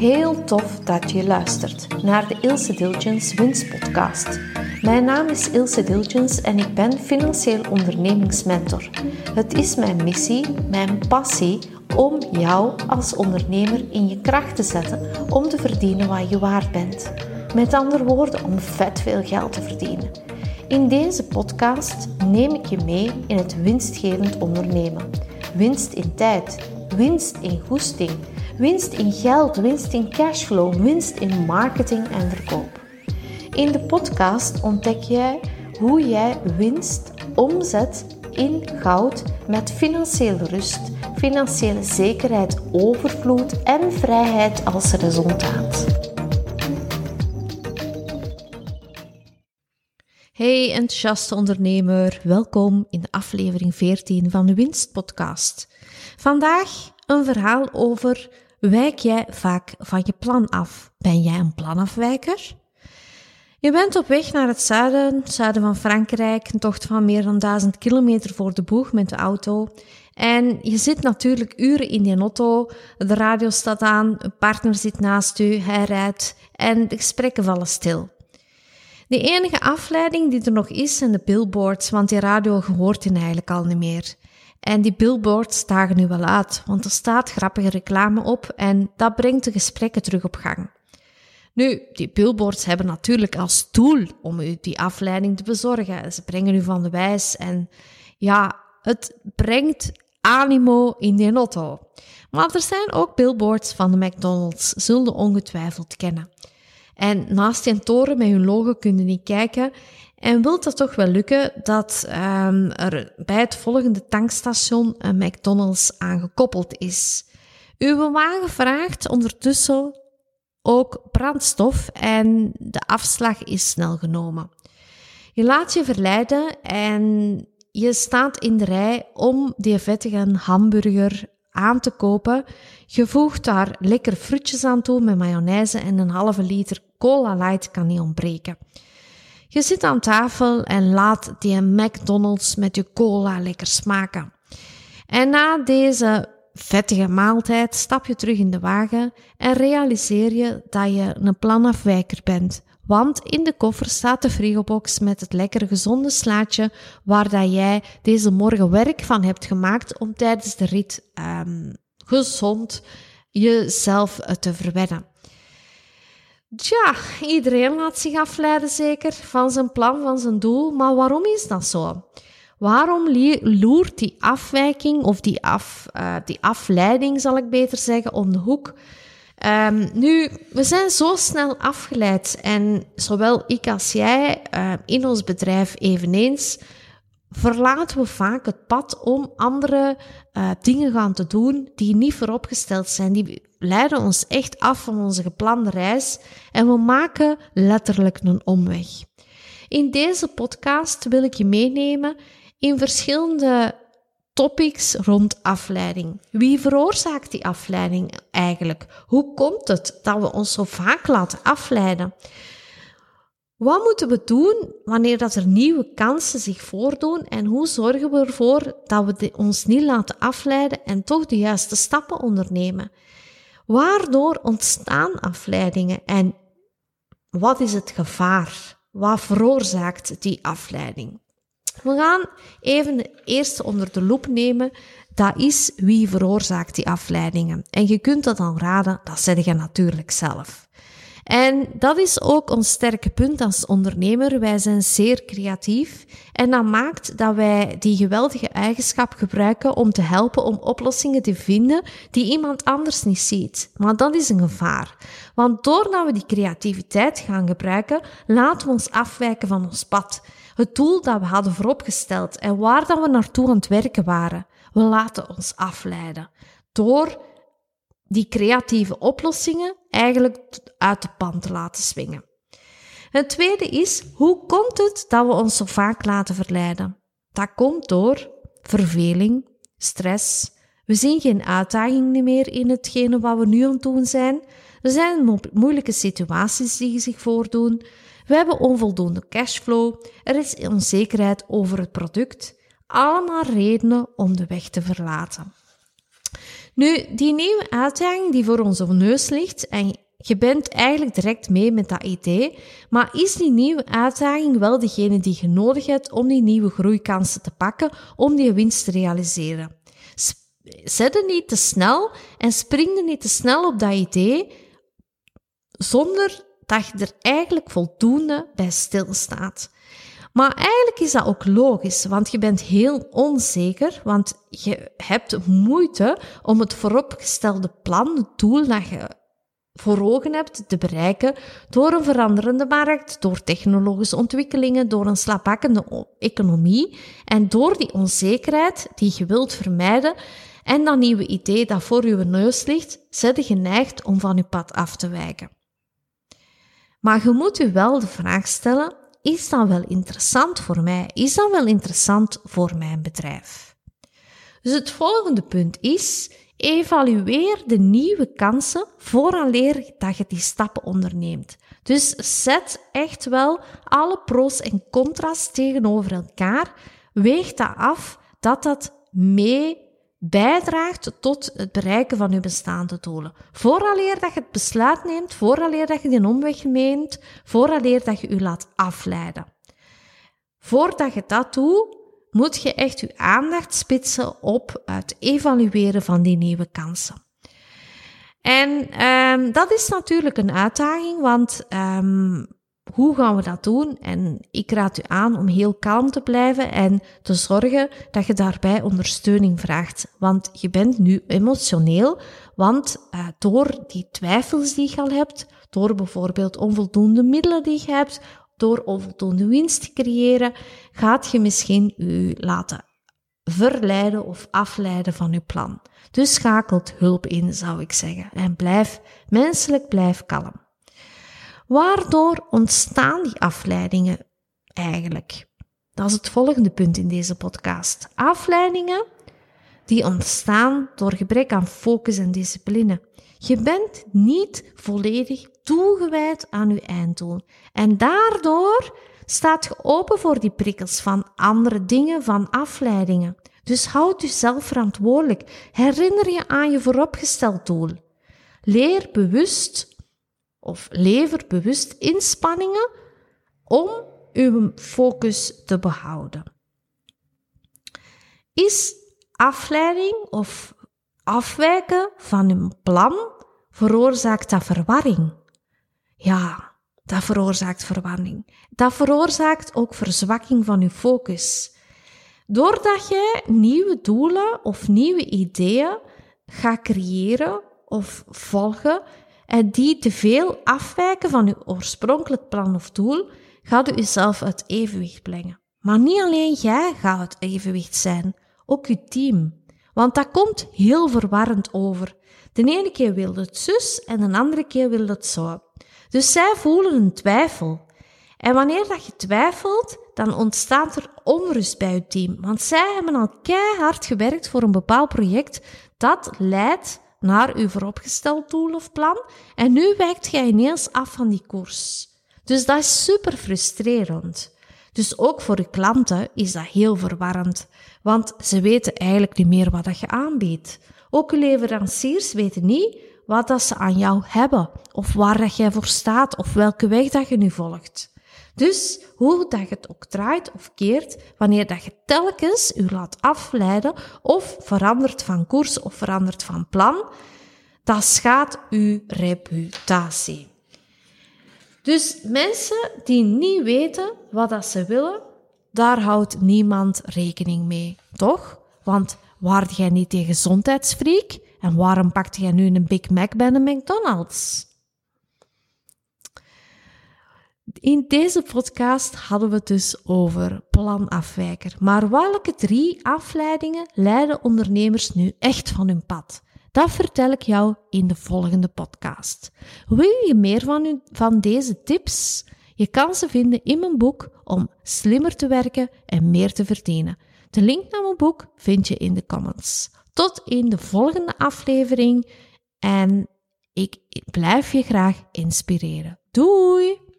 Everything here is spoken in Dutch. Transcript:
Heel tof dat je luistert naar de Ilse Dilgens Winstpodcast. Mijn naam is Ilse Dilgens en ik ben financieel ondernemingsmentor. Het is mijn missie, mijn passie om jou als ondernemer in je kracht te zetten om te verdienen wat je waard bent. Met andere woorden, om vet veel geld te verdienen. In deze podcast neem ik je mee in het winstgevend ondernemen. Winst in tijd, winst in goesting, winst in geld, winst in cashflow, winst in marketing en verkoop. In de podcast ontdek jij hoe jij winst omzet in goud met financiële rust, financiële zekerheid, overvloed en vrijheid als resultaat. Hey enthousiaste ondernemer, welkom in aflevering 14 van de Winstpodcast. Vandaag een verhaal over wijk jij vaak van je plan af? Ben jij een planafwijker? Je bent op weg naar het zuiden, zuiden van Frankrijk, een tocht van meer dan 1000 kilometer voor de boeg met de auto. En je zit natuurlijk uren in die auto, de radio staat aan, een partner zit naast u, hij rijdt en de gesprekken vallen stil. De enige afleiding die er nog is zijn de billboards, want die radio hoort je eigenlijk al niet meer. En die billboards dagen nu wel uit, want er staat grappige reclame op en dat brengt de gesprekken terug op gang. Nu, die billboards hebben natuurlijk als doel om u die afleiding te bezorgen. Ze brengen u van de wijs en ja, het brengt animo in die auto. Maar er zijn ook billboards van de McDonald's, zullen ongetwijfeld kennen. En naast die toren met hun logo kunnen niet kijken. En wilt het toch wel lukken dat um, er bij het volgende tankstation een McDonald's aangekoppeld is. Uw wagen vraagt ondertussen ook brandstof en de afslag is snel genomen. Je laat je verleiden en je staat in de rij om die vettige hamburger aan te kopen. Je voegt daar lekker fruitjes aan toe met mayonaise en een halve liter cola light kan niet ontbreken. Je zit aan tafel en laat die McDonald's met je cola lekker smaken. En na deze vettige maaltijd stap je terug in de wagen en realiseer je dat je een planafwijker bent. Want in de koffer staat de frigobox met het lekkere gezonde slaatje waar dat jij deze morgen werk van hebt gemaakt om tijdens de rit um, gezond jezelf te verwennen. Tja, iedereen laat zich afleiden zeker van zijn plan, van zijn doel, maar waarom is dat zo? Waarom loert die afwijking of die, af, uh, die afleiding, zal ik beter zeggen, om de hoek? Um, nu, we zijn zo snel afgeleid en zowel ik als jij uh, in ons bedrijf eveneens verlaten we vaak het pad om andere uh, dingen gaan te doen die niet vooropgesteld zijn. Die leiden ons echt af van onze geplande reis en we maken letterlijk een omweg. In deze podcast wil ik je meenemen in verschillende topics rond afleiding. Wie veroorzaakt die afleiding eigenlijk? Hoe komt het dat we ons zo vaak laten afleiden? Wat moeten we doen wanneer dat er nieuwe kansen zich voordoen en hoe zorgen we ervoor dat we ons niet laten afleiden en toch de juiste stappen ondernemen? Waardoor ontstaan afleidingen en wat is het gevaar? Wat veroorzaakt die afleiding? We gaan even de eerste onder de loep nemen. Dat is wie veroorzaakt die afleidingen. En je kunt dat dan raden, dat zeg je natuurlijk zelf. En dat is ook ons sterke punt als ondernemer. Wij zijn zeer creatief en dat maakt dat wij die geweldige eigenschap gebruiken om te helpen om oplossingen te vinden die iemand anders niet ziet. Maar dat is een gevaar. Want doordat we die creativiteit gaan gebruiken, laten we ons afwijken van ons pad. Het doel dat we hadden vooropgesteld en waar dat we naartoe aan het werken waren. We laten ons afleiden door die creatieve oplossingen eigenlijk uit de pan te laten swingen. Het tweede is, hoe komt het dat we ons zo vaak laten verleiden? Dat komt door verveling, stress. We zien geen uitdaging meer in hetgene wat we nu aan het doen zijn. Er zijn moeilijke situaties die zich voordoen. We hebben onvoldoende cashflow. Er is onzekerheid over het product. Allemaal redenen om de weg te verlaten. Nu, die nieuwe uitdaging die voor onze neus ligt en je bent eigenlijk direct mee met dat idee, maar is die nieuwe uitdaging wel degene die je nodig hebt om die nieuwe groeikansen te pakken, om die winst te realiseren? Zet er niet te snel en spring er niet te snel op dat idee, zonder dat je er eigenlijk voldoende bij stilstaat. Maar eigenlijk is dat ook logisch, want je bent heel onzeker, want je hebt moeite om het vooropgestelde plan, het doel dat je voor ogen hebt te bereiken door een veranderende markt, door technologische ontwikkelingen, door een slappakkende economie en door die onzekerheid die je wilt vermijden en dat nieuwe idee dat voor je neus ligt, zet je geneigd om van je pad af te wijken. Maar je moet je wel de vraag stellen, is dat wel interessant voor mij? Is dat wel interessant voor mijn bedrijf? Dus het volgende punt is, evalueer de nieuwe kansen vooraleer dat je die stappen onderneemt. Dus zet echt wel alle pro's en contra's tegenover elkaar. Weeg dat af dat dat mee bijdraagt tot het bereiken van je bestaande doelen. Vooraleer dat je het besluit neemt, vooraleer dat je die omweg neemt, vooraleer dat je je laat afleiden. Voordat je dat doet, moet je echt je aandacht spitsen op het evalueren van die nieuwe kansen. En um, dat is natuurlijk een uitdaging, want um, hoe gaan we dat doen? En ik raad u aan om heel kalm te blijven en te zorgen dat je daarbij ondersteuning vraagt. Want je bent nu emotioneel, want uh, door die twijfels die je al hebt, door bijvoorbeeld onvoldoende middelen die je hebt, door onvoldoende winst te creëren, gaat je misschien u laten verleiden of afleiden van uw plan. Dus schakelt hulp in, zou ik zeggen. En blijf menselijk, blijf kalm. Waardoor ontstaan die afleidingen eigenlijk? Dat is het volgende punt in deze podcast. Afleidingen die ontstaan door gebrek aan focus en discipline. Je bent niet volledig toegewijd aan je einddoel. En daardoor staat je open voor die prikkels van andere dingen, van afleidingen. Dus houd jezelf verantwoordelijk. Herinner je aan je vooropgesteld doel. Leer bewust of lever bewust inspanningen om uw focus te behouden. Is afleiding of afwijken van uw plan veroorzaakt dat verwarring? Ja, dat veroorzaakt verwarring. Dat veroorzaakt ook verzwakking van uw focus. Doordat je nieuwe doelen of nieuwe ideeën gaat creëren of volgen, en die te veel afwijken van uw oorspronkelijk plan of doel, gaat u uzelf uit evenwicht brengen. Maar niet alleen jij gaat het evenwicht zijn, ook uw team. Want dat komt heel verwarrend over. De ene keer wil het zus en de andere keer wil het zo. Dus zij voelen een twijfel. En wanneer dat je twijfelt, dan ontstaat er onrust bij je team. Want zij hebben al keihard gewerkt voor een bepaald project dat leidt naar uw vooropgesteld doel of plan en nu wijkt jij ineens af van die koers. Dus dat is super frustrerend. Dus ook voor de klanten is dat heel verwarrend, want ze weten eigenlijk niet meer wat dat je aanbiedt. Ook uw leveranciers weten niet wat dat ze aan jou hebben, of waar dat jij voor staat, of welke weg dat je nu volgt. Dus hoe dat je het ook draait of keert, wanneer dat je telkens u laat afleiden of verandert van koers of verandert van plan, dat schaadt uw reputatie. Dus mensen die niet weten wat dat ze willen, daar houdt niemand rekening mee, toch? Want waard jij niet een gezondheidsfreak? En waarom pakte jij nu een Big Mac bij de McDonald's? In deze podcast hadden we het dus over planafwijker. Maar welke drie afleidingen leiden ondernemers nu echt van hun pad? Dat vertel ik jou in de volgende podcast. Wil je meer van, van deze tips? Je kan ze vinden in mijn boek om slimmer te werken en meer te verdienen. De link naar mijn boek vind je in de comments. Tot in de volgende aflevering en ik blijf je graag inspireren. Doei!